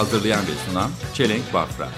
Hazırlayan ve sunan Çelenk Bafra.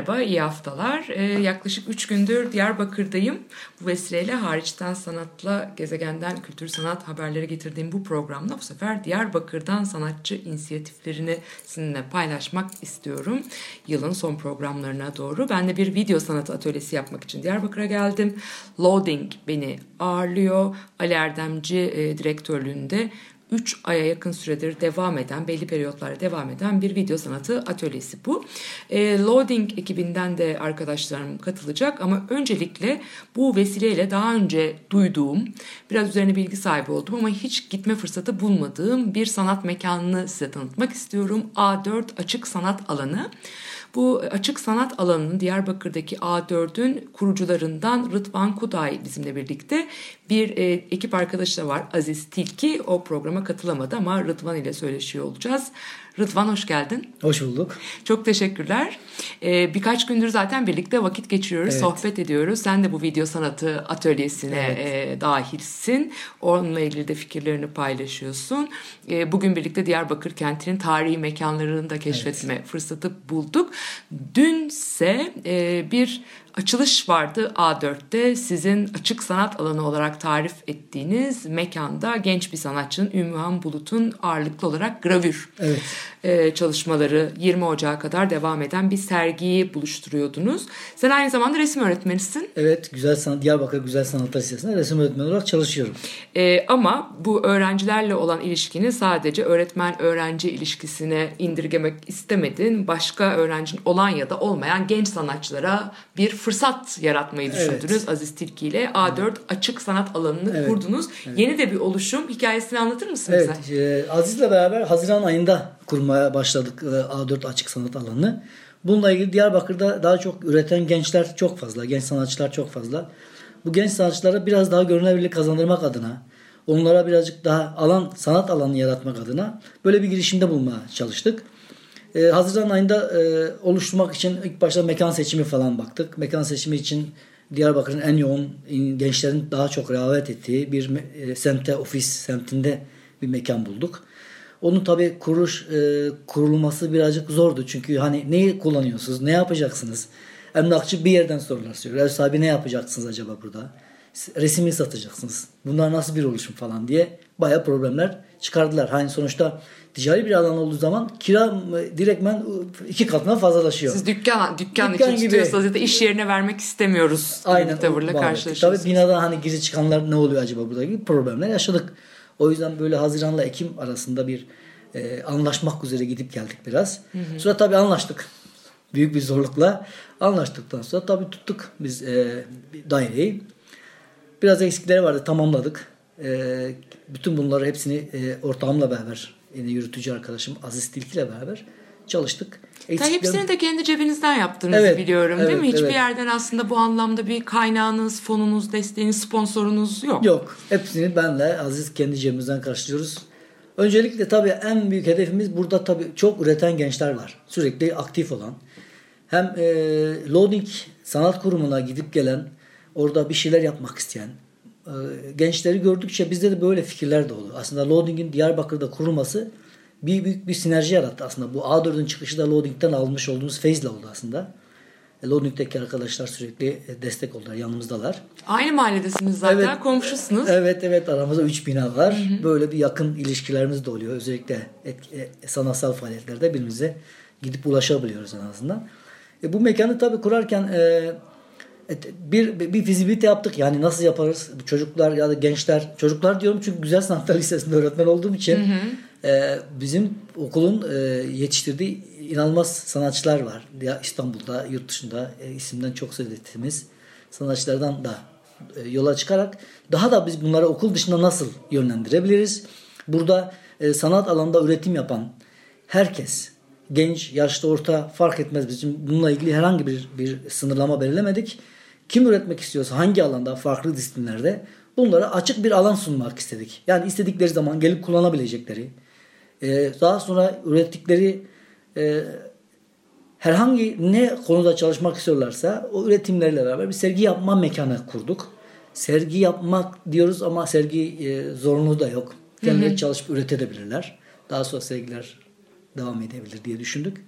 Merhaba, iyi haftalar. Ee, yaklaşık 3 gündür Diyarbakır'dayım. Bu vesileyle hariçten sanatla gezegenden kültür sanat haberleri getirdiğim bu programda bu sefer Diyarbakır'dan sanatçı inisiyatiflerini sizinle paylaşmak istiyorum. Yılın son programlarına doğru. Ben de bir video sanatı atölyesi yapmak için Diyarbakır'a geldim. Loading beni ağırlıyor. Ali Erdemci e, direktörlüğünde 3 aya yakın süredir devam eden, belli periyotlarda devam eden bir video sanatı atölyesi bu. E, Loading ekibinden de arkadaşlarım katılacak ama öncelikle bu vesileyle daha önce duyduğum, biraz üzerine bilgi sahibi oldum ama hiç gitme fırsatı bulmadığım bir sanat mekanını size tanıtmak istiyorum. A4 Açık Sanat Alanı. Bu açık sanat alanının Diyarbakır'daki A4'ün kurucularından Rıdvan Kuday bizimle birlikte. Bir e, ekip arkadaşı da var Aziz Tilki. O programa katılamadı ama Rıdvan ile söyleşiyor olacağız. Rıdvan hoş geldin. Hoş bulduk. Çok teşekkürler. Ee, birkaç gündür zaten birlikte vakit geçiriyoruz, Evet. sohbet ediyoruz. Sen de bu video sanatı atölyesine e, dahilsin. Onunla ilgili de fikirlerini paylaşıyorsun. E, bugün birlikte Diyarbakır kentinin tarihi mekanlarını da keşfetme fırsatı bulduk. Dünse e, bir açılış vardı A4'te sizin açık sanat alanı olarak tarif ettiğiniz mekanda genç bir sanatçının Ümmühan Bulut'un ağırlıklı olarak gravür Evet. e, çalışmaları 20 Ocağı kadar devam eden bir sergiyi buluşturuyordunuz. Sen aynı zamanda resim öğretmenisin. Evet, Güzel Sanat Diyarbakır Güzel Sanatlar Lisesi'nde resim öğretmeni olarak çalışıyorum. E, ama bu öğrencilerle olan ilişkini sadece öğretmen-öğrenci ilişkisine indirgemek istemedin. Başka öğrencin olan ya da olmayan genç sanatçılara bir fırsat yaratmayı Evet. düşündünüz Aziz Tilki ile. A4 açık sanat alanını Evet. kurdunuz. Yeni de bir oluşum. Hikayesini anlatır mısın Evet, bize? e, Aziz'le beraber Haziran ayında kurmaya başladık e, A4 Açık Sanat Alanı'nı. Bununla ilgili Diyarbakır'da daha çok üreten gençler çok fazla, genç sanatçılar çok fazla. Bu genç sanatçılara biraz daha görünürlük kazandırmak adına, onlara birazcık daha alan, sanat alanı yaratmak adına böyle bir girişimde bulmaya çalıştık. E, Haziran ayında e, oluşturmak için ilk başta mekan seçimi falan baktık. Mekan seçimi için Diyarbakır'ın en yoğun in- gençlerin daha çok rağbet ettiği bir e, semte, ofis semtinde bir mekan bulduk. Onun tabi kuruş e, kurulması birazcık zordu. Çünkü hani neyi kullanıyorsunuz, ne yapacaksınız? Emlakçı bir yerden sorular soruyor. Ev sahibi ne yapacaksınız acaba burada? Resmi satacaksınız. Bunlar nasıl bir oluşum falan diye bayağı problemler çıkardılar. Hani sonuçta ticari bir alan olduğu zaman kira e, direktmen iki katına fazlalaşıyor. Siz dükkan, dükkan, Dükkan için tutuyorsanız ya da iş yerine vermek istemiyoruz Aynen bir tavırla karşılaşıyorsunuz. Tabii binada hani giriş çıkanlar ne oluyor acaba burada gibi problemler yaşadık. O yüzden böyle Haziran'la Ekim arasında bir e, anlaşmak üzere gidip geldik biraz. Sonra tabii anlaştık. Büyük bir zorlukla anlaştıktan sonra tabii tuttuk biz e, daireyi. Biraz eksikleri vardı tamamladık. E, bütün bunları hepsini e, ortağımla beraber yine yürütücü arkadaşım Aziz Tilki ile beraber çalıştık. Eksikler- hepsini de kendi cebinizden yaptığınızı Evet, biliyorum değil evet, mi? Hiçbir evet. yerden aslında bu anlamda bir kaynağınız, fonunuz, desteğiniz, sponsorunuz yok. Yok. Hepsini benle Aziz kendi cebimizden karşılıyoruz. Öncelikle tabii en büyük hedefimiz burada tabii çok üreten gençler var. Sürekli aktif olan. Hem e, Loading Sanat Kurumu'na gidip gelen, orada bir şeyler yapmak isteyen gençleri gördükçe bizde de böyle fikirler de oluyor. Aslında Loading'in Diyarbakır'da kurulması bir büyük bir sinerji yarattı aslında. Bu A4'ün çıkışı da Loading'den almış olduğumuz feyzle oldu aslında. E, Loading'deki arkadaşlar sürekli e, destek oldular, yanımızdalar. Aynı mahalledesiniz zaten, Evet. komşusunuz. Evet evet aramızda 3 bina var. Böyle bir yakın ilişkilerimiz de oluyor. Özellikle e, sanatsal faaliyetlerde birbirimize gidip ulaşabiliyoruz en azından. E, bu mekanı tabii kurarken e, bir, bir fizibilite yaptık. Yani nasıl yaparız? Çocuklar ya da gençler. Çocuklar diyorum çünkü Güzel Sanatlar Lisesi'nde öğretmen olduğum için e, bizim okulun e, yetiştirdiği inanılmaz sanatçılar var. Ya İstanbul'da, yurt dışında e, isimden çok söz ettiğimiz sanatçılardan da e, yola çıkarak daha da biz bunları okul dışında nasıl yönlendirebiliriz? Burada e, sanat alanında üretim yapan herkes genç, yaşlı, orta fark etmez bizim bununla ilgili herhangi bir, bir sınırlama belirlemedik. Kim üretmek istiyorsa hangi alanda farklı disiplinlerde bunlara açık bir alan sunmak istedik. Yani istedikleri zaman gelip kullanabilecekleri, e, daha sonra ürettikleri e, herhangi ne konuda çalışmak istiyorlarsa o üretimlerle beraber bir sergi yapma mekanı kurduk. Sergi yapmak diyoruz ama sergi e, zorunlu da yok. Kendileri çalışıp üretebilirler. Daha sonra sergiler devam edebilir diye düşündük.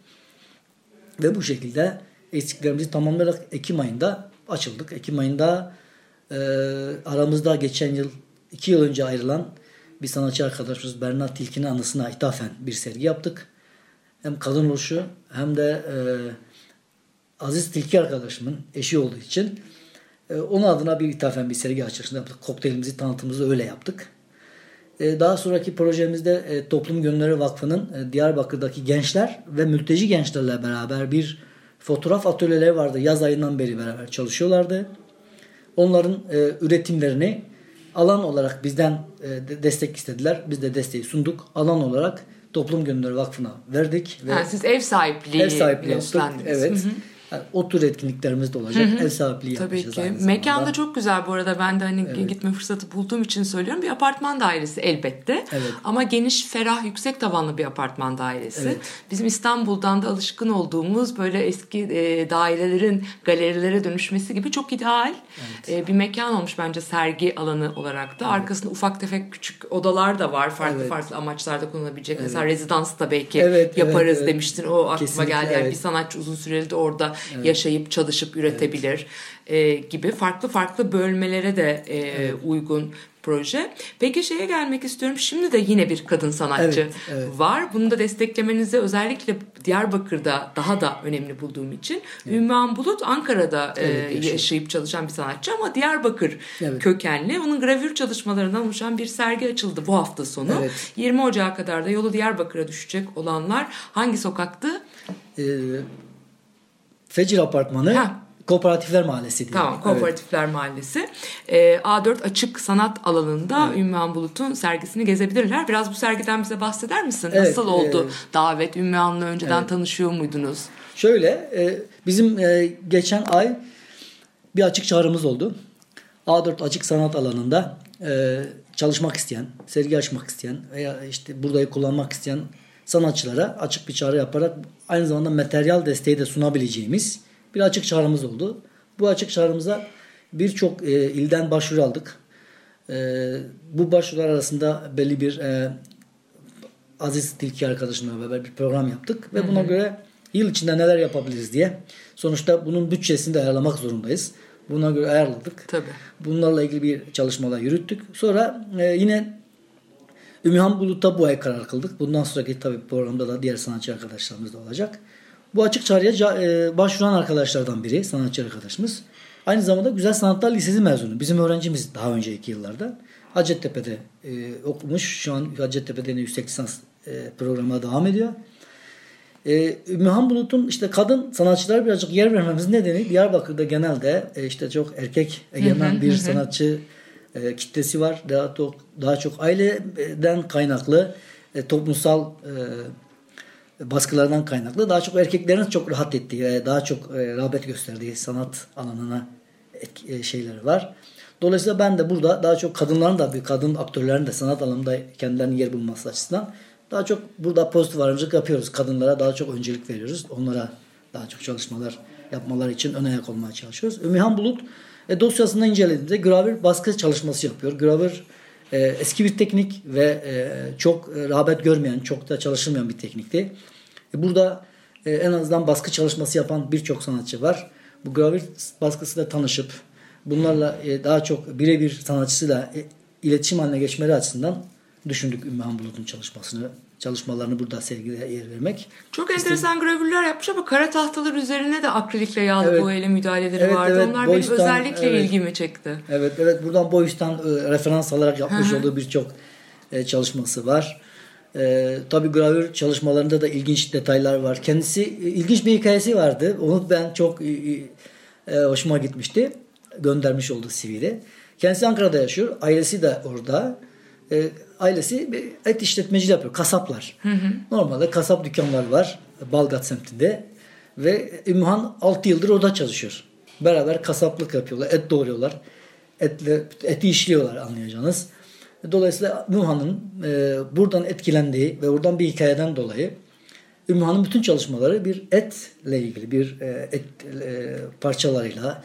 Ve bu şekilde eksiklerimizi tamamlayarak Ekim ayında açıldık. Ekim ayında e, aramızda geçen yıl, iki yıl önce ayrılan bir sanatçı arkadaşımız Bernard Tilki'nin anısına ithafen bir sergi yaptık. Hem kadın oluşu hem de e, Aziz Tilki arkadaşımın eşi olduğu için e, onun adına bir ithafen bir sergi açılışında yaptık. Kokteylimizi, tanıtımımızı öyle yaptık. E, daha sonraki projemizde e, Toplum Gönülleri Vakfı'nın e, Diyarbakır'daki gençler ve mülteci gençlerle beraber bir fotoğraf atölyeleri vardı. Yaz ayından beri beraber çalışıyorlardı. Onların e, üretimlerini alan olarak bizden e, de- destek istediler. Biz de desteği sunduk. Alan olarak Toplum Gönülleri Vakfı'na verdik. Ve Yani siz ev sahipliği ev sahipliği yaptık. Evet. Hı hı. Yani o tür etkinliklerimiz de olacak. Ev sahipliği Tabii yapacağız ki. aynı zamanda. Mekan da çok güzel bu arada. Ben de hani gitme fırsatı bulduğum için söylüyorum. Bir apartman dairesi elbette. Evet. Ama geniş, ferah, yüksek tavanlı bir apartman dairesi. Evet. Bizim İstanbul'dan da alışkın olduğumuz böyle eski e, dairelerin galerilere dönüşmesi gibi çok ideal e, bir mekan olmuş bence sergi alanı olarak da. Arkasında ufak tefek küçük odalar da var. Farklı Evet. farklı amaçlarda kullanılabilecek. Mesela rezidans da belki Evet, yaparız evet, evet. demiştin. O aklıma Kesinlikle, geldi. Yani evet. bir sanatçı uzun süreli de orada yaşayıp çalışıp üretebilir e, gibi farklı farklı bölmelere de e, uygun proje. Peki şeye gelmek istiyorum. Şimdi de yine bir kadın sanatçı Evet, evet. var. Bunu da desteklemenizi özellikle Diyarbakır'da daha da önemli bulduğum için. Ümmühan Bulut Ankara'da e, Evet, yaşıyor. yaşayıp çalışan bir sanatçı ama Diyarbakır Evet. kökenli. Onun gravür çalışmalarından oluşan bir sergi açıldı bu hafta sonu. Evet. 20 Ocağı kadar da yolu Diyarbakır'a düşecek olanlar hangi sokaktı? E, Fecir Apartmanı Ha. Kooperatifler Mahallesi diye. Tamam, Evet. Kooperatifler Mahallesi. Ee, A4 Açık Sanat alanında Ümmühan Bulut'un sergisini gezebilirler. Biraz bu sergiden bize bahseder misin? Evet, Nasıl oldu e, davet? Ümmühan'la önceden tanışıyor muydunuz? Şöyle e, bizim e, geçen ay bir açık çağrımız oldu. A4 açık sanat alanında e, çalışmak isteyen, sergi açmak isteyen veya işte burayı kullanmak isteyen sanatçılara açık bir çağrı yaparak aynı zamanda materyal desteği de sunabileceğimiz bir açık çağrımız oldu. Bu açık çağrımıza birçok e, ilden başvuru aldık. E, bu başvurular arasında belli bir e, Aziz Tilki arkadaşımla beraber bir program yaptık ve buna göre yıl içinde neler yapabiliriz diye sonuçta bunun bütçesini de ayarlamak zorundayız. Buna göre ayarladık. Tabii. Bunlarla ilgili bir çalışmalar yürüttük. Sonra e, yine Ümmühan Bulut'a bu ay karar kıldık. Bundan sonraki tabii programda da diğer sanatçı arkadaşlarımız da olacak. Bu açık çağrıya e, başvuran arkadaşlardan biri, sanatçı arkadaşımız. Aynı zamanda Güzel Sanatlar Lisesi mezunu. Bizim öğrencimiz daha önceki yıllarda. Hacettepe'de e, okumuş. Şu an Hacettepe'de yüksek lisans e, programına devam ediyor. E, Ümmühan Bulut'un işte kadın sanatçılara birazcık yer vermemizin nedeni Diyarbakır'da genelde e, işte çok erkek egemen bir sanatçı e, kitlesi var. Daha çok, daha çok aileden kaynaklı e, toplumsal e, baskılardan kaynaklı daha çok erkeklerin çok rahat ettiği ve daha çok e, rağbet gösterdiği sanat alanına etki- e, şeyleri var. Dolayısıyla ben de burada daha çok kadınların da bir kadın aktörlerin de sanat alanında kendilerinin yer bulması açısından daha çok burada pozitif ayrımcılık yapıyoruz. Kadınlara daha çok öncelik veriyoruz. Onlara daha çok çalışmalar yapmaları için ön ayak olmaya çalışıyoruz. Ümmühan Bulut e, dosyasını incelediğimde gravür baskı çalışması yapıyor. Gravür e, eski bir teknik ve e, çok e, rağbet görmeyen, çok da çalışılmayan bir teknikti. E, burada e, en azından baskı çalışması yapan birçok sanatçı var. Bu gravür baskısıyla tanışıp bunlarla e, daha çok birebir sanatçısıyla e, iletişim haline geçmeleri açısından düşündük Ümmühan Bulut'un çalışmasını, çalışmalarını burada sergileye yer vermek. Çok enteresan gravürler yapmış ama kara tahtalar üzerine de akrilikle yağlı Evet. boyayla müdahaleleri Evet, vardı. evet, Onlar benim Boyistan, özellikle evet. ilgimi çekti. Evet, evet buradan Boyus'tan e, referans alarak yapmış olduğu birçok e, çalışması var. E, tabii gravür çalışmalarında da ilginç detaylar var. Kendisi e, ilginç bir hikayesi vardı. Onu ben çok e, e, hoşuma gitmişti. göndermiş olduğu CV'de. Kendisi Ankara'da yaşıyor. Ailesi de orada. E, ailesi bir et işletmeciliği yapıyor. Kasaplar. Normalde kasap dükkanları var. Balgat semtinde. Ve Ümmühan 6 yıldır orada çalışıyor. Beraber kasaplık yapıyorlar. Et doğruyorlar. Etle, eti işliyorlar anlayacağınız. Dolayısıyla Ümmühan'ın e, buradan etkilendiği ve oradan bir hikayeden dolayı Ümmühan'ın bütün çalışmaları bir etle ilgili bir e, et e, parçalarıyla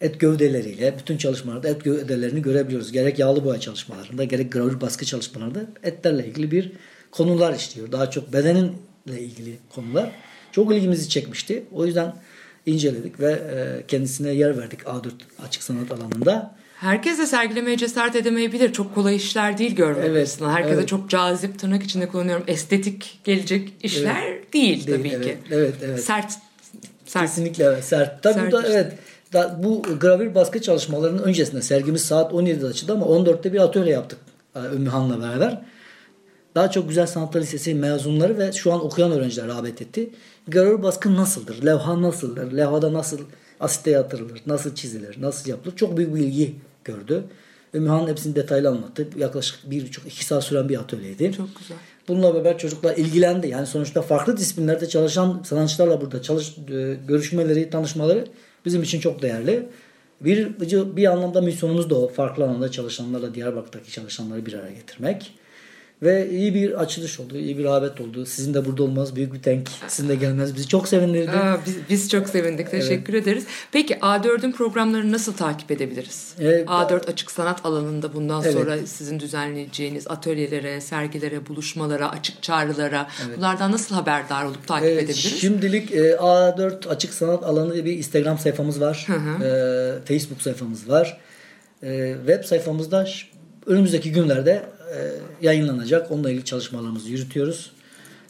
et gövdeleriyle bütün çalışmalarda et gövdelerini görebiliyoruz. Gerek yağlı boya çalışmalarında gerek gravür baskı çalışmalarında etlerle ilgili bir konular işliyor. Daha çok bedeninle ilgili konular. Çok ilgimizi çekmişti. O yüzden inceledik ve e, kendisine yer verdik A4 açık sanat alanında. Herkes de sergilemeye cesaret edemeyebilir. Çok kolay işler değil görmek Evet, açısından. Herkese evet. çok cazip tırnak içinde kullanıyorum. Estetik gelecek işler değil, Değil, tabii evet, ki. evet, evet. Sert. Sert. Kesinlikle evet. Sert. Tabii Sert bu da işte. evet. Da, bu gravür baskı çalışmalarının öncesinde sergimiz saat 17'de açıldı ama 14'te bir atölye yaptık e, Ümmü Han'la beraber. Daha çok Güzel Sanatlar Lisesi mezunları ve şu an okuyan öğrenciler rağbet etti. Gravür baskı nasıldır? Levha nasıldır? Levhada nasıl asite yatırılır? Nasıl çizilir? Nasıl yapılır? Çok büyük bir ilgi gördü. Ümmü Han hepsini detaylı anlattı. Yaklaşık bir buçuk iki saat süren bir atölyeydi. Çok güzel. Bununla beraber çocuklar ilgilendi. Yani sonuçta farklı disiplinlerde çalışan sanatçılarla burada çalış e, görüşmeleri, tanışmaları bizim için çok değerli. Bir, bir anlamda misyonumuz da o. Farklı alanda çalışanlarla Diyarbakır'daki çalışanları bir araya getirmek. Ve iyi bir açılış oldu, iyi bir rağbet oldu. Sizin de burada olmanız büyük bir denk. Sizin de gelmeniz bizi çok sevindirdi. Aa, biz, biz çok sevindik. Teşekkür ederiz. Peki A4'ün programlarını nasıl takip edebiliriz? Ee, A4 açık sanat alanında bundan Evet. sonra sizin düzenleyeceğiniz atölyelere, sergilere, buluşmalara, açık çağrılara bunlardan nasıl haberdar olup takip Evet, edebiliriz? Şimdilik e, A4 Açık Sanat alanı diye bir Instagram sayfamız var. E, Facebook sayfamız var. E, web sayfamızda önümüzdeki günlerde yayınlanacak. Onunla ilgili çalışmalarımızı yürütüyoruz.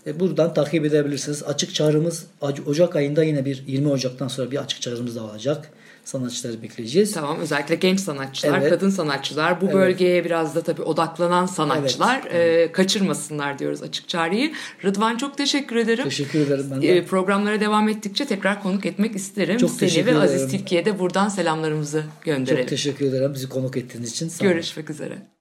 E, buradan takip edebilirsiniz. Açık çağrımız Ocak ayında yine bir 20 Ocak'tan sonra bir açık çağrımız da olacak. Sanatçıları bekleyeceğiz. Tamam özellikle genç sanatçılar, Evet. kadın sanatçılar, bu Evet. bölgeye biraz da tabii odaklanan sanatçılar e, kaçırmasınlar diyoruz açık çağrıyı. Rıdvan çok teşekkür ederim. Teşekkür ederim ben de. E, programlara devam ettikçe tekrar konuk etmek isterim. Çok Seni teşekkür ve Aziz ederim. Tilki'ye de buradan selamlarımızı gönderelim. Çok teşekkür ederim bizi konuk ettiğiniz için. Sağ. Görüşmek üzere.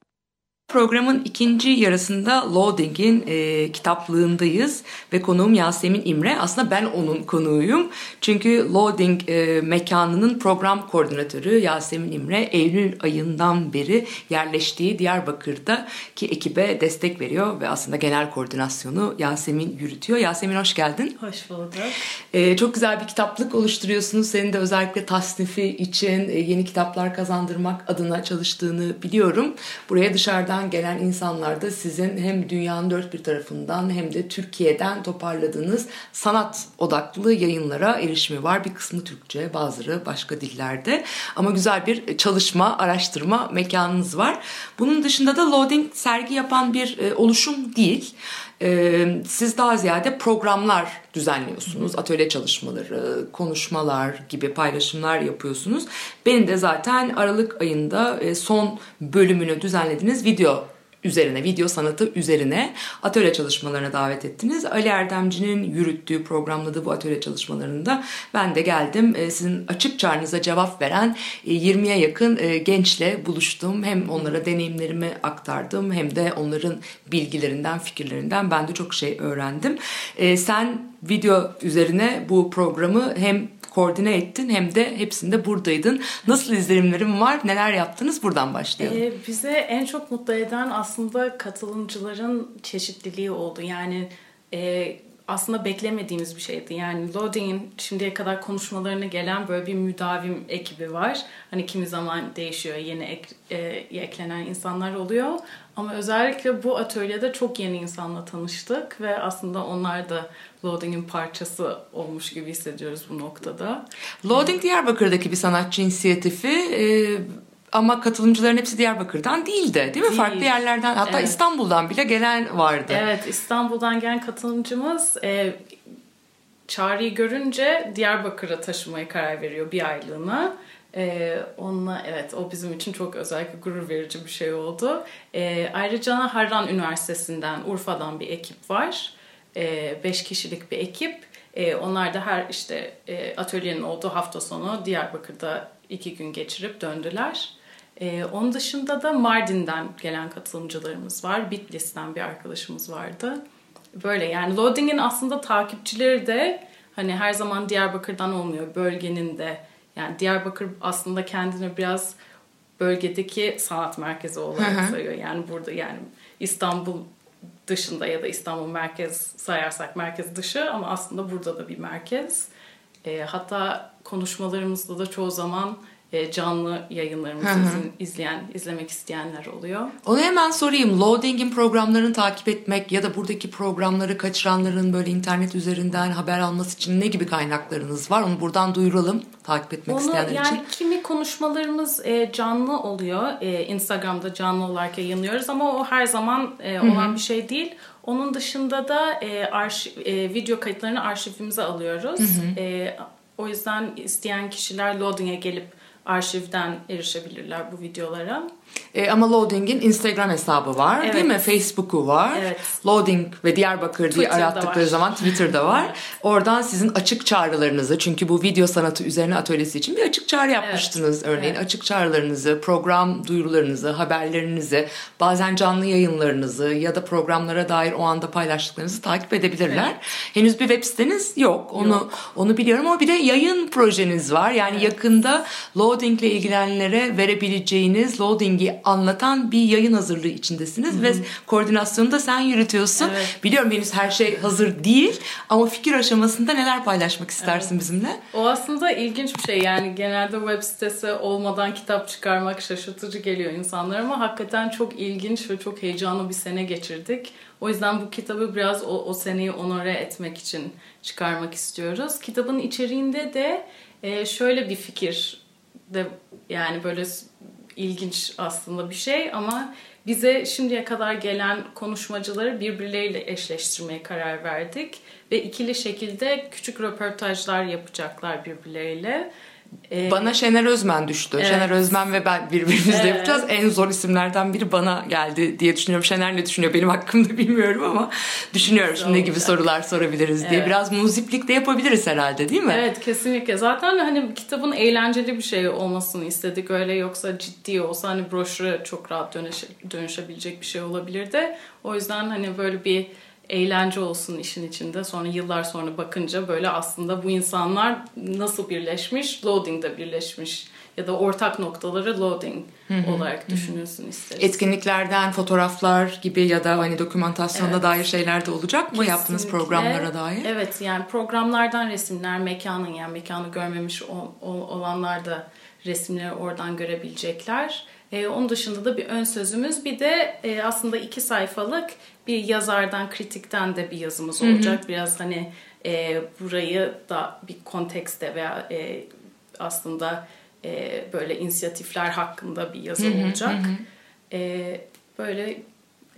Programın ikinci yarısında Loading'in e, kitaplığındayız ve konuğum Yasemin İmre. Aslında ben onun konuğuyum. Çünkü Loading e, mekanının program koordinatörü Yasemin İmre Eylül ayından beri yerleştiği Diyarbakır'daki ekibe destek veriyor ve aslında genel koordinasyonu Yasemin yürütüyor. Yasemin hoş geldin. Hoş bulduk. Ee, çok güzel bir kitaplık oluşturuyorsunuz. Senin de özellikle tasnifi için e, yeni kitaplar kazandırmak adına çalıştığını biliyorum. Buraya dışarıdan gelen insanlar da sizin hem dünyanın dört bir tarafından hem de Türkiye'den toparladığınız sanat odaklı yayınlara erişimi var. Bir kısmı Türkçe, bazıları başka dillerde. Ama güzel bir çalışma, araştırma mekanınız var. Bunun dışında da Loading sergi yapan bir e, oluşum değil. Ee, siz daha ziyade programlar düzenliyorsunuz. Atölye çalışmaları, konuşmalar gibi paylaşımlar yapıyorsunuz. Benim de zaten Aralık ayında e, son bölümünü düzenlediğiniz video üzerine, video sanatı üzerine atölye çalışmalarına davet ettiniz. Ali Erdemci'nin yürüttüğü, programladığı bu atölye çalışmalarında ben de geldim. E, Sizin açık çağrınıza cevap veren e, 20'ye yakın e, gençle buluştum. Hem onlara deneyimlerimi aktardım hem de onların bilgilerinden, fikirlerinden ben de çok şey öğrendim. E, Sen video üzerine bu programı hem koordine ettin hem de hepsinde buradaydın. Nasıl izlenimlerim var, neler yaptınız buradan başlayalım. Ee, bize en çok mutlu eden aslında katılımcıların çeşitliliği oldu. Yani e, aslında beklemediğimiz bir şeydi. Yani Loading'in şimdiye kadar konuşmalarına gelen böyle bir müdavim ekibi var. Hani kimi zaman değişiyor, yeni ek, e, eklenen insanlar oluyor. Ama özellikle bu atölyede çok yeni insanla tanıştık ve aslında onlar da Loading'in parçası olmuş gibi hissediyoruz bu noktada. Loading Diyarbakır'daki bir sanatçı inisiyatifi e, ama katılımcıların hepsi Diyarbakır'dan değildi değil mi? Değil. Farklı yerlerden hatta Evet. İstanbul'dan bile gelen vardı. Evet, İstanbul'dan gelen katılımcımız e, çağrıyı görünce Diyarbakır'a taşımaya karar veriyor bir aylığına. E, onunla evet o bizim için çok özellikle gurur verici bir şey oldu. E, ayrıca Harran Üniversitesi'nden Urfa'dan bir ekip var. E, beş kişilik bir ekip. E, onlar da her işte e, atölyenin olduğu hafta sonu Diyarbakır'da iki gün geçirip döndüler. E, onun dışında da Mardin'den gelen katılımcılarımız var. Bitlis'ten bir arkadaşımız vardı. Böyle yani Loading'in aslında takipçileri de hani her zaman Diyarbakır'dan olmuyor. Bölgenin de yani Diyarbakır aslında kendini biraz bölgedeki sanat merkezi olarak sayıyor. Yani burada yani İstanbul dışında ya da İstanbul merkez sayarsak merkez dışı ama aslında burada da bir merkez. E, hatta konuşmalarımızda da çoğu zaman canlı yayınlarımızı izleyen, izlemek isteyenler oluyor. Onu hemen sorayım. Loading'in programlarını takip etmek ya da buradaki programları kaçıranların böyle internet üzerinden haber alması için ne gibi kaynaklarınız var? Onu buradan duyuralım takip etmek Onu isteyenler yani için. kimi konuşmalarımız e, canlı oluyor. E, Instagram'da canlı olarak yayınlıyoruz ama o her zaman e, olan bir şey değil. Onun dışında da e, arşiv, e, video kayıtlarını arşivimize alıyoruz. E, o yüzden isteyen kişiler Loading'e gelip arşivden erişebilirler bu videolara. E, ama Loading'in Instagram hesabı var Evet. değil mi? Facebook'u var. Evet. Loading ve Diyarbakır diye Twitter'da arattıkları var. zaman Twitter'da var. Oradan sizin açık çağrılarınızı çünkü bu video sanatı üzerine atölyesi için bir açık çağrı yapmıştınız. Örneğin evet. açık çağrılarınızı, program duyurularınızı, haberlerinizi, bazen canlı yayınlarınızı ya da programlara dair o anda paylaştıklarınızı takip edebilirler. Henüz bir web siteniz yok. Onu onu biliyorum ama bir de yayın projeniz var. Yani yakında Loading ile ilgilenenlere verebileceğiniz Loading'i anlatan bir yayın hazırlığı içindesiniz ve koordinasyonu da sen yürütüyorsun. Evet. Biliyorum henüz her şey hazır değil ama fikir aşamasında neler paylaşmak istersin bizimle? O aslında ilginç bir şey yani genelde web sitesi olmadan kitap çıkarmak şaşırtıcı geliyor insanlara ama hakikaten çok ilginç ve çok heyecanlı bir sene geçirdik. O yüzden bu kitabı biraz o, o seneyi onore etmek için çıkarmak istiyoruz. Kitabın içeriğinde de e, şöyle bir fikir de yani böyle ilginç aslında bir şey ama bize şimdiye kadar gelen konuşmacıları birbirleriyle eşleştirmeye karar verdik ve ikili şekilde küçük röportajlar yapacaklar birbirleriyle. Ee, Bana Şener Özmen düştü. Evet. Şener Özmen ve ben birbirimizle Evet. yapacağız. En zor isimlerden biri bana geldi diye düşünüyorum. Şener ne düşünüyor benim hakkımda bilmiyorum ama düşünüyorum şimdi ne gibi sorular sorabiliriz diye. Evet. Biraz muziplik de yapabiliriz herhalde değil mi? Evet kesinlikle. Zaten hani kitabın eğlenceli bir şey olmasını istedik. Öyle yoksa ciddi olsa hani broşüre çok rahat dönüşe, dönüşebilecek bir şey olabilirdi. O yüzden hani böyle bir eğlence olsun işin içinde. Sonra yıllar sonra bakınca böyle aslında bu insanlar nasıl birleşmiş? Loading'de birleşmiş. Ya da ortak noktaları loading olarak düşünülsün isteriz. Etkinliklerden fotoğraflar gibi ya da hani dokümantasyona Evet. dair şeyler de olacak mı yaptığınız programlara dair? Evet yani programlardan resimler, mekanın yani mekanı görmemiş ol- ol- olanlar da resimleri oradan görebilecekler. Ee, onun dışında da bir ön sözümüz bir de e, aslında iki sayfalık bir yazardan, kritikten de bir yazımız olacak. Biraz hani e, burayı da bir kontekste veya e, aslında e, böyle inisiyatifler hakkında bir yazı olacak. E, böyle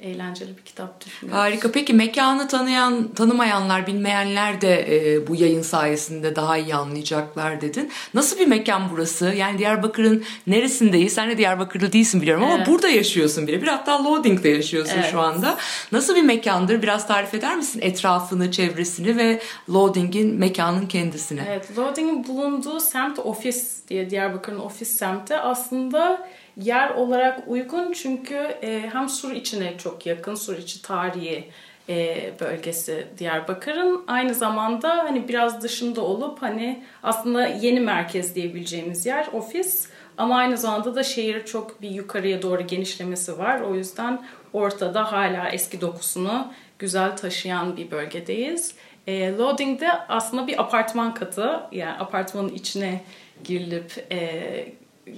eğlenceli bir kitap düşünüyoruz. Harika. Peki mekanı tanıyan, tanımayanlar, bilmeyenler de e, bu yayın sayesinde daha iyi anlayacaklar dedin. Nasıl bir mekan burası? Yani Diyarbakır'ın neresindeyiz? Sen de Diyarbakırlı değilsin biliyorum ama Evet. burada yaşıyorsun biri. Bir hatta Loading'de yaşıyorsun Evet. şu anda. Nasıl bir mekandır? Biraz tarif eder misin etrafını, çevresini ve Loading'in mekanın kendisini? Evet, Loading'in bulunduğu semt ofis diye Diyarbakır'ın ofis semti aslında yer olarak uygun çünkü e, hem sur içine çok yakın, sur içi tarihi e, bölgesi Diyarbakır'ın aynı zamanda hani biraz dışında olup hani aslında yeni merkez diyebileceğimiz yer ofis ama aynı zamanda da şehir çok bir yukarıya doğru genişlemesi var. O yüzden ortada hala eski dokusunu güzel taşıyan bir bölgedeyiz. E, Loading'de aslında bir apartman katı yani apartmanın içine girilip e,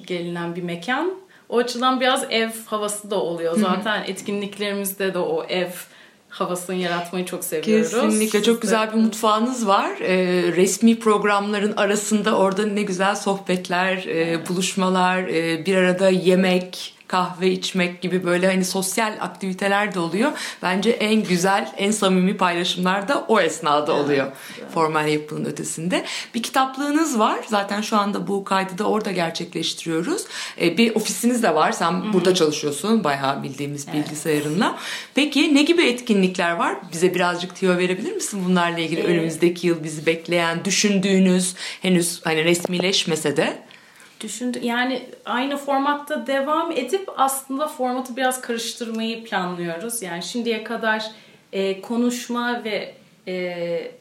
gelinen bir mekan. O açıdan biraz ev havası da oluyor. Zaten etkinliklerimizde de o ev havasını yaratmayı çok seviyoruz. Kesinlikle çok güzel bir mutfağınız var. Ee, resmi programların arasında orada ne güzel sohbetler, e, buluşmalar, e, bir arada yemek, kahve içmek gibi böyle hani sosyal aktiviteler de oluyor. Bence en güzel, en samimi paylaşımlar da o esnada oluyor. Formal yapının ötesinde. Bir kitaplığınız var. Zaten şu anda bu kaydı da orada gerçekleştiriyoruz. Ee, bir ofisiniz de var. Sen burada çalışıyorsun. Bayağı bildiğimiz bilgisayarınla. Peki ne gibi etkinlikler var? Bize birazcık tüyo verebilir misin bunlarla ilgili? Önümüzdeki yıl bizi bekleyen, düşündüğünüz, henüz hani resmileşmese de. Düşündü yani aynı formatta devam edip aslında formatı biraz karıştırmayı planlıyoruz. Yani şimdiye kadar e, konuşma ve e,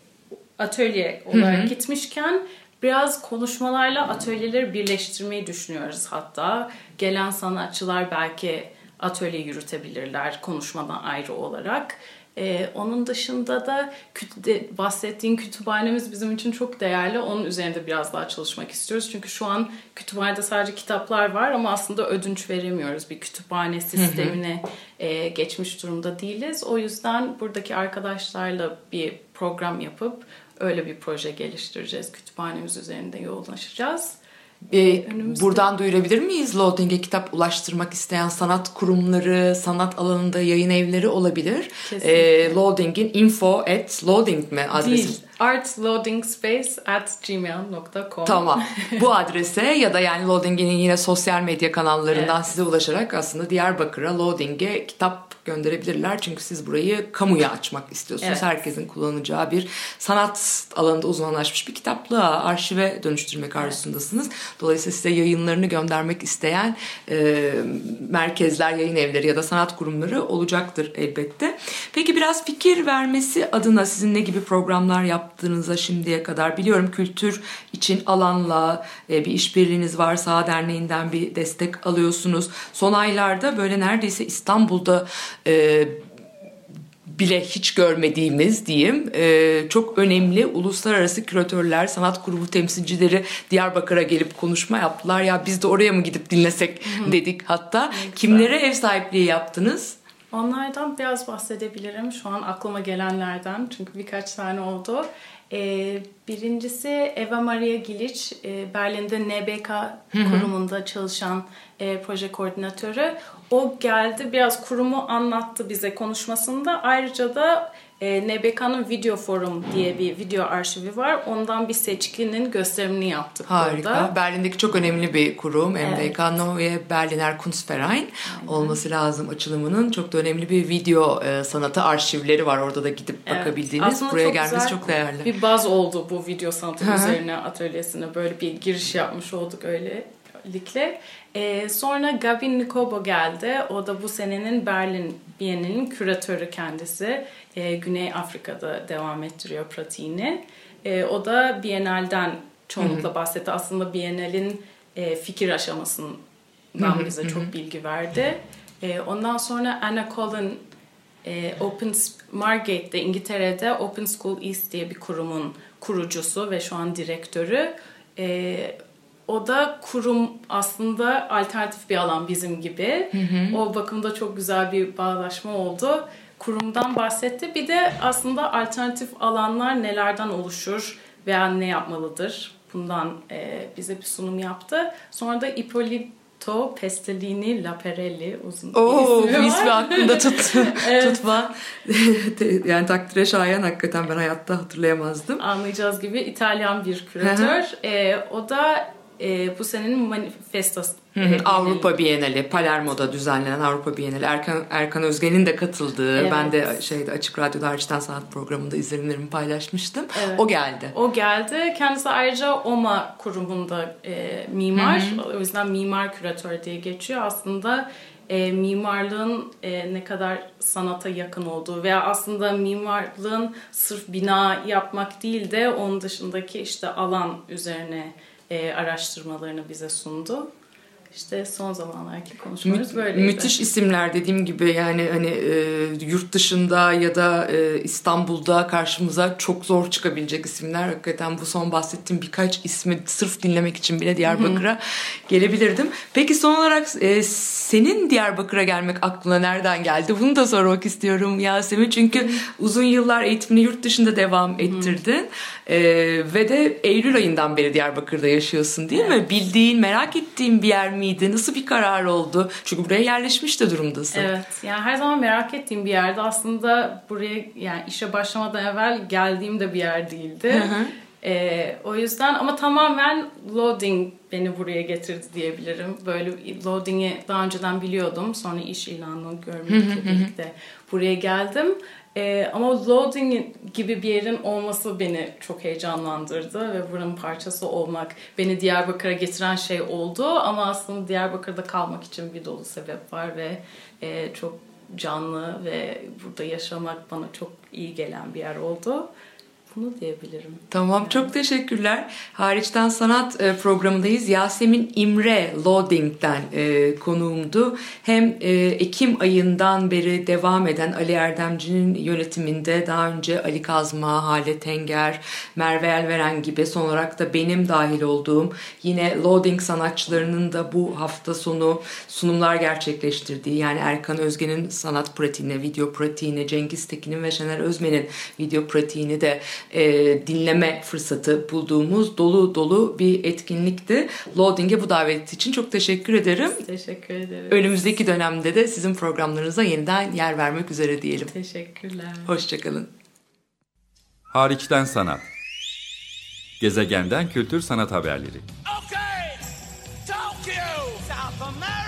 atölye olarak gitmişken biraz konuşmalarla atölyeleri birleştirmeyi düşünüyoruz hatta. Gelen sanatçılar belki atölye yürütebilirler konuşmadan ayrı olarak. Ee, onun dışında da küt- bahsettiğin kütüphanemiz bizim için çok değerli. Onun üzerinde biraz daha çalışmak istiyoruz. Çünkü şu an kütüphanede sadece kitaplar var ama aslında ödünç veremiyoruz. Bir kütüphane sistemine e, geçmiş durumda değiliz. O yüzden buradaki arkadaşlarla bir program yapıp öyle bir proje geliştireceğiz. Kütüphanemiz üzerinde yoğunlaşacağız. Önümüzde- buradan duyurabilir miyiz? Loading'e kitap ulaştırmak isteyen sanat kurumları, sanat alanında yayın evleri olabilir. Kesinlikle. Ee, Loading'in info at loading mi adresi? Değil. Artloadingspace at gmail.com Tamam. Bu adrese ya da yani Loading'in yine sosyal medya kanallarından size ulaşarak aslında Diyarbakır'a Loading'e kitap gönderebilirler. Çünkü siz burayı kamuya açmak istiyorsunuz. Evet. Herkesin kullanacağı bir sanat alanında uzmanlaşmış bir kitaplığa, arşive dönüştürmek arzusundasınız. Dolayısıyla size yayınlarını göndermek isteyen e, merkezler, yayın evleri ya da sanat kurumları olacaktır elbette. Peki biraz fikir vermesi adına sizin ne gibi programlar yaptığınıza şimdiye kadar biliyorum kültür için alanla e, bir işbirliğiniz var. Sağ Derneği'nden bir destek alıyorsunuz. Son aylarda böyle neredeyse İstanbul'da e, bile hiç görmediğimiz diyeyim e, çok önemli uluslararası küratörler, sanat grubu temsilcileri Diyarbakır'a gelip konuşma yaptılar. Ya biz de oraya mı gidip dinlesek dedik hatta. Kimlere ev sahipliği yaptınız? Onlardan biraz bahsedebilirim. Şu an aklıma gelenlerden. Çünkü birkaç tane oldu. Ee, birincisi Eva Maria Gilic, e, Berlin'de NBK kurumunda çalışan e, proje koordinatörü. O geldi biraz kurumu anlattı bize konuşmasında. Ayrıca da e, NBK'nın Video Forum diye bir video arşivi var. Ondan bir seçkinin gösterimini yaptık Harika. burada. Berlin'deki çok önemli bir kurum. Evet. MDK Neue Berliner Kunstverein olması lazım açılımının. Çok da önemli bir video e, sanatı arşivleri var. Orada da gidip Evet. bakabildiğiniz. Aslında Buraya çok güzel çok değerli. Bir baz oldu bu video sanatı üzerine atölyesine böyle bir giriş yapmış olduk öylelikle. Ee, sonra Gabin Nikobo geldi. O da bu senenin Berlin Bienalinin küratörü kendisi. Ee, Güney Afrika'da devam ettiriyor pratiğini. Ee, o da Bienal'den çoğunlukla bahsetti. Aslında Bienal'in e, fikir aşamasından bize çok bilgi verdi. Ee, ondan sonra Anna Collin e, Open Margate'de İngiltere'de Open School East diye bir kurumun kurucusu ve şu an direktörü. E, o da kurum aslında alternatif bir alan bizim gibi. O bakımda çok güzel bir bağlaşma oldu. Kurumdan bahsetti. Bir de aslında alternatif alanlar nelerden oluşur veya ne yapmalıdır? Bundan e, bize bir sunum yaptı. Sonra da Ippolito Pestellini Laperelli uzun bir Oo, ismi bu ismi var. aklında tut, tutma. yani takdire şayan hakikaten ben hayatta hatırlayamazdım. anlayacağız gibi İtalyan bir küratör. Ee, o da e, bu senenin manifestosu. Hı hı, Avrupa Bienali, Palermo'da düzenlenen Avrupa Bienali. Erkan, Erkan Özgen'in de katıldığı, Evet. ben de şeyde Açık Radyo'da Harçtan Sanat programında izlenimlerimi paylaşmıştım. Evet. O geldi. O geldi. Kendisi ayrıca OMA kurumunda e, mimar. O yüzden mimar küratör diye geçiyor. Aslında e, mimarlığın e, ne kadar sanata yakın olduğu veya aslında mimarlığın sırf bina yapmak değil de onun dışındaki işte alan üzerine e, araştırmalarını bize sundu. İşte son zamanlardaki konuşmalarımız Mü- böyleydi. müthiş isimler dediğim gibi yani hani e, yurt dışında ya da e, İstanbul'da karşımıza çok zor çıkabilecek isimler. Hakikaten bu son bahsettiğim birkaç ismi sırf dinlemek için bile Diyarbakır'a gelebilirdim. Peki son olarak e, senin Diyarbakır'a gelmek aklına nereden geldi? Bunu da sormak istiyorum Yasemin. Çünkü uzun yıllar eğitimini yurt dışında devam ettirdin. E, ve de Eylül ayından beri Diyarbakır'da yaşıyorsun değil mi? Bildiğin, merak ettiğin bir yer miydi? Nasıl bir karar oldu? Çünkü buraya yerleşmiş de durumdasın. Evet. Yani her zaman merak ettiğim bir yerde aslında buraya yani işe başlamadan evvel geldiğim de bir yer değildi. Ee, o yüzden ama tamamen loading beni buraya getirdi diyebilirim. Böyle loading'i daha önceden biliyordum. Sonra iş ilanını görmekle birlikte buraya geldim. E, ama Loading gibi bir yerin olması beni çok heyecanlandırdı ve buranın parçası olmak beni Diyarbakır'a getiren şey oldu. Ama aslında Diyarbakır'da kalmak için bir dolu sebep var ve e, çok canlı ve burada yaşamak bana çok iyi gelen bir yer oldu. Bunu diyebilirim. Tamam çok teşekkürler. Hariçten Sanat e, programındayız. Yasemin İmre Loading'den e, konuğumdu. Hem e, Ekim ayından beri devam eden Ali Erdemci'nin yönetiminde daha önce Ali Kazma, Hale Tenger, Merve Elveren gibi son olarak da benim dahil olduğum yine Loading sanatçılarının da bu hafta sonu sunumlar gerçekleştirdiği yani Erkan Özge'nin sanat pratiğine, video pratiğine, Cengiz Tekin'in ve Şener Özmen'in video pratiğini de e, dinleme fırsatı bulduğumuz dolu dolu bir etkinlikti. Loading'e bu davet için çok teşekkür ederim. Teşekkür ederim. Önümüzdeki dönemde de sizin programlarınıza yeniden yer vermek üzere diyelim. Teşekkürler. Hoşçakalın. Hariçten sanat. Gezegenden kültür sanat haberleri. Okay, Tokyo, South America,